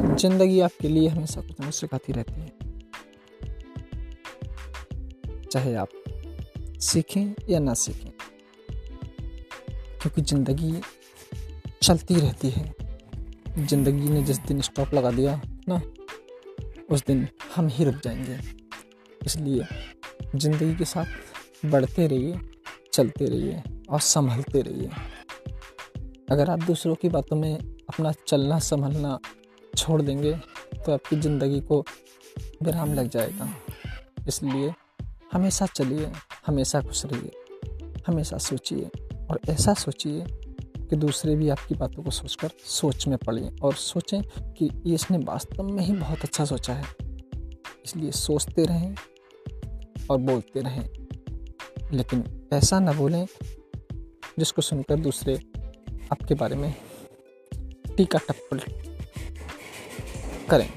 ज़िंदगी आपके लिए हमेशा कुछ न सिखाती रहती है। चाहे आप सीखें या ना सीखें, क्योंकि ज़िंदगी चलती रहती है। ज़िंदगी ने जिस दिन स्टॉप लगा दिया ना, उस दिन हम ही रुक जाएँगे। इसलिए ज़िंदगी के साथ बढ़ते रहिए, चलते रहिए और संभलते रहिए। अगर आप दूसरों की बातों में अपना चलना संभलना छोड़ देंगे तो आपकी ज़िंदगी को विराम लग जाएगा। इसलिए हमेशा चलिए, हमेशा खुश रहिए, हमेशा सोचिए और ऐसा सोचिए कि दूसरे भी आपकी बातों को सोचकर सोच में पड़े और सोचें कि ये इसने वास्तव में ही बहुत अच्छा सोचा है। इसलिए सोचते रहें और बोलते रहें। लेकिन ऐसा ना बोलें जिसको सुनकर दूसरे आपके बारे में टीका टप्पल करें।